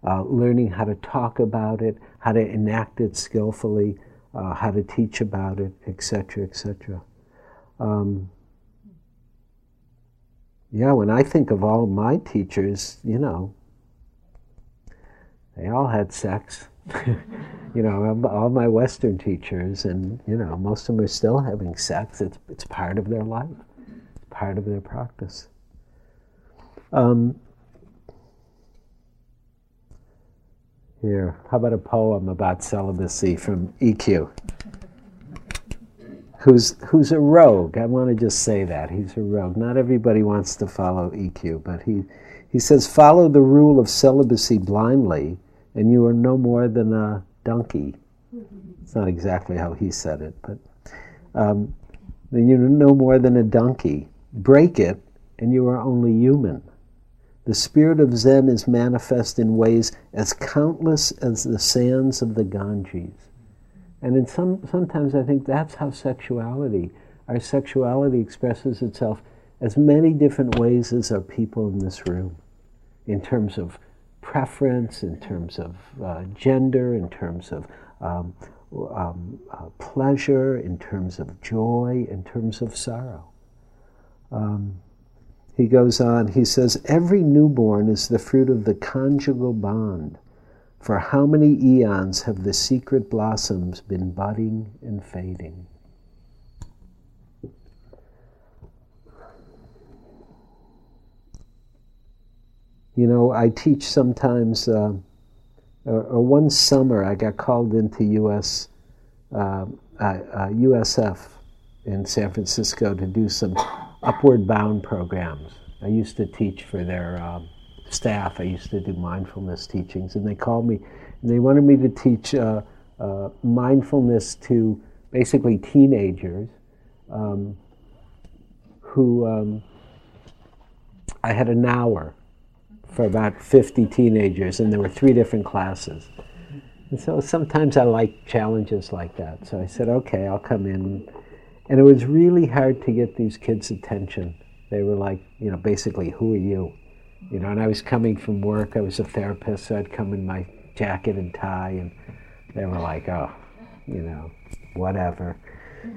Speaker 1: uh, learning how to talk about it, how to enact it skillfully, uh, how to teach about it, etc., etc. Um, yeah, when I think of all my teachers, you know, they all had sex. you know, all my Western teachers, and you know, most of them are still having sex. It's it's part of their life, it's part of their practice. Um, here, how about a poem about celibacy from Ikkyu? Who's who's a rogue? I want to just say that he's a rogue. Not everybody wants to follow Ikkyu, but he he says follow the rule of celibacy blindly, and you are no more than a donkey. It's not exactly how he said it, but um, you're no more than a donkey. Break it, and you are only human. The spirit of Zen is manifest in ways as countless as the sands of the Ganges. And in some, sometimes I think that's how sexuality, our sexuality expresses itself as many different ways as our people in this room, in terms of preference, in terms of uh, gender, in terms of um, um, uh, pleasure, in terms of joy, in terms of sorrow. Um, he goes on, he says, Every newborn is the fruit of the conjugal bond. For how many eons have the secret blossoms been budding and fading? You know, I teach sometimes, uh, or, or, one summer I got called into US, uh, uh, USF in San Francisco to do some upward bound programs. I used to teach for their um, staff. I used to do mindfulness teachings, and they called me and they wanted me to teach uh, uh, mindfulness to basically teenagers um, who um, I had an hour for about 50 teenagers, and there were three different classes. And so sometimes I like challenges like that. So I said, okay, I'll come in. And it was really hard to get these kids' attention. They were like, you know, basically, who are you? You know, and I was coming from work. I was a therapist, so I'd come in my jacket and tie, and they were like, oh, you know, whatever.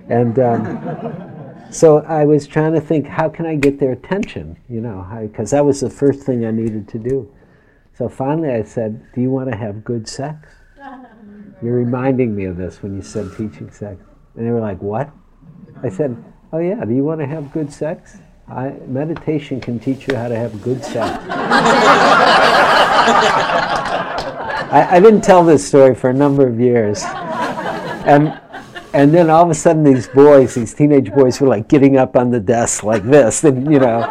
Speaker 1: And um, so I was trying to think, how can I get their attention? You know, because that was the first thing I needed to do. So finally I said, Do you want to have good sex? You're reminding me of this when you said teaching sex. And they were like, What? I said, Oh, yeah, do you want to have good sex? I, meditation can teach you how to have good sex. I, I didn't tell this story for a number of years. And and then all of a sudden, these boys, these teenage boys, were like getting up on the desk like this, and you know,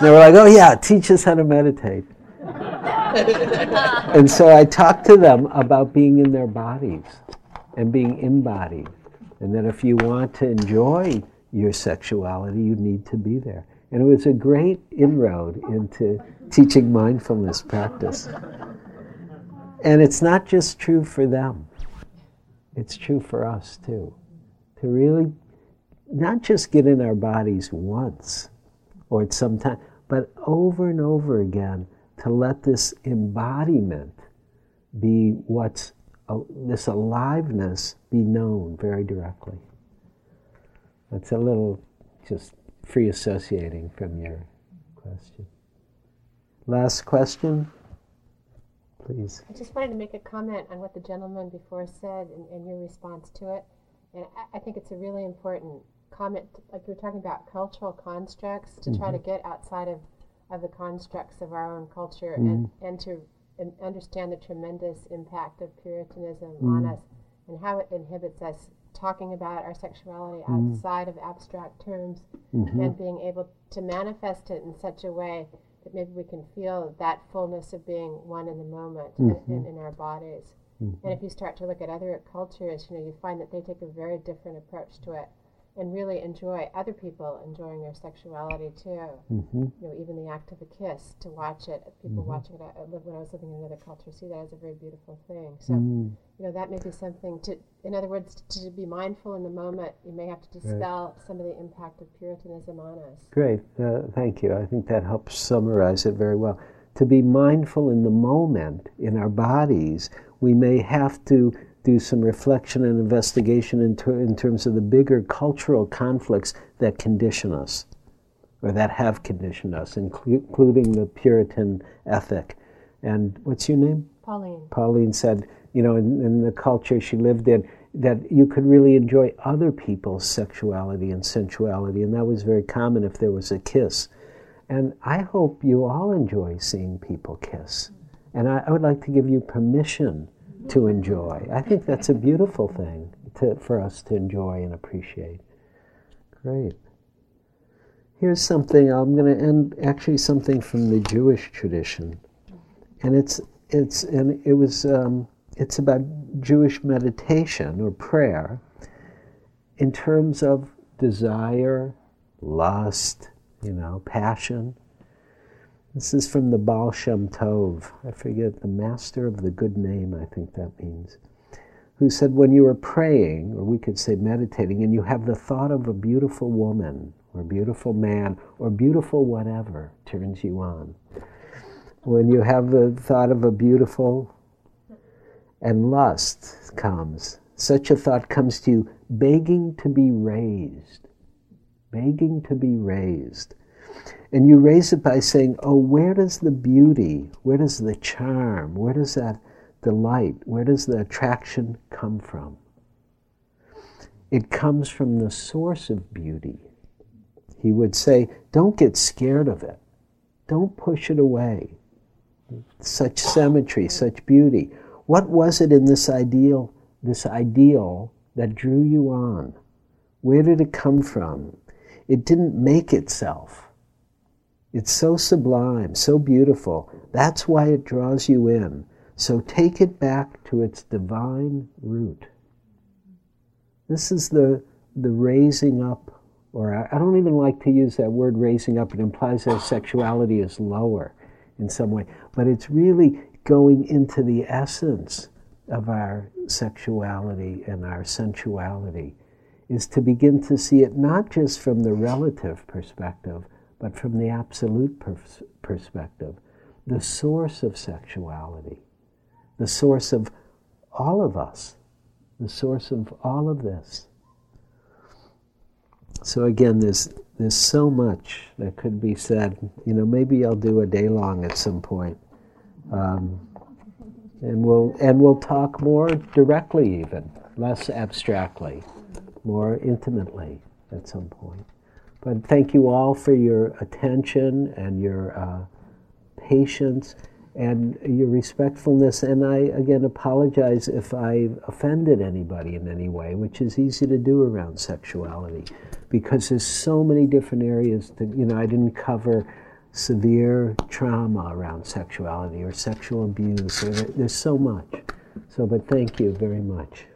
Speaker 1: they were like, "Oh yeah, teach us how to meditate." and so I talked to them about being in their bodies and being embodied, and that if you want to enjoy your sexuality, you need to be there. And it was a great inroad into teaching mindfulness practice. And it's not just true for them, it's true for us too to really not just get in our bodies once or at some time, but over and over again to let this embodiment be what's uh, this aliveness be known very directly. That's a little just free associating from your question. Last question, please.
Speaker 7: I just wanted to make a comment on what the gentleman before said and, and your response to it. And I, I think it's a really important comment, like you were talking about cultural constructs, to mm-hmm. try to mm-hmm. get outside of, of the constructs of our own culture mm-hmm. and, and to and understand the tremendous impact of Puritanism mm-hmm. on us and how it inhibits us talking about our sexuality mm-hmm. outside of abstract terms mm-hmm. and being able to manifest it in such a way that maybe we can feel that fullness of being one in the moment in, in our bodies. Mm-hmm. And if you start to look at other cultures, you know, you find that they take a very different approach to it and really enjoy other people enjoying their sexuality too. Mm-hmm. You know, even the act of a kiss, to watch it, people mm-hmm. watching it. I, when I was living in another culture, see that as a very beautiful thing. So, mm. you know, that may be something to, in other words, to be mindful in the moment. You may have to dispel right. some of the impact of Puritanism on us.
Speaker 1: Great, uh, thank you. I think that helps summarize it very well. To be mindful in the moment, in our bodies, we may have to do some reflection and investigation in, ter- in terms of the bigger cultural conflicts that condition us, or that have conditioned us, inclu- including the Puritan ethic. And what's your name?
Speaker 7: Pauline.
Speaker 1: Pauline said, you know, in, in the culture she lived in, that you could really enjoy other people's sexuality and sensuality, and that was very common if there was a kiss. And I hope you all enjoy seeing people kiss. And I, I would like to give you permission to enjoy. I think that's a beautiful thing to, for us to enjoy and appreciate. Great. Here's something I'm going to end actually something from the Jewish tradition, and it's it's and it was um, it's about Jewish meditation or prayer in terms of desire, lust, you know, passion, this is from the Baal Shem Tov. I forget, the master of the good name, I think that means. Who said, when you are praying, or we could say meditating, and you have the thought of a beautiful woman, or a beautiful man, or beautiful whatever turns you on, when you have the thought of a beautiful and lust comes. Such a thought comes to you begging to be raised, begging to be raised. And you raise it by saying, Oh, where does the beauty, where does the charm, where does that delight, where does the attraction come from? It comes from the source of beauty. He would say, Don't get scared of it. Don't push it away. Such symmetry, such beauty. What was it in this ideal, this ideal that drew you on? Where did it come from? It didn't make itself. It's so sublime, so beautiful. That's why it draws you in. So take it back to its divine root. This is the, the raising up, or I, I don't even like to use that word raising up. It implies that sexuality is lower in some way. But it's really going into the essence of our sexuality and our sensuality, is to begin to see it not just from the relative perspective, but from the absolute pers- perspective, the source of sexuality, the source of all of us, the source of all of this. So again, there's there's so much that could be said. You know, maybe I'll do a day long at some point, um, and we'll and we'll talk more directly, even less abstractly, more intimately at some point. But thank you all for your attention and your uh, patience and your respectfulness. And I, again, apologize if I offended anybody in any way, which is easy to do around sexuality because there's so many different areas that, you know, I didn't cover severe trauma around sexuality or sexual abuse. There's so much. So, but thank you very much.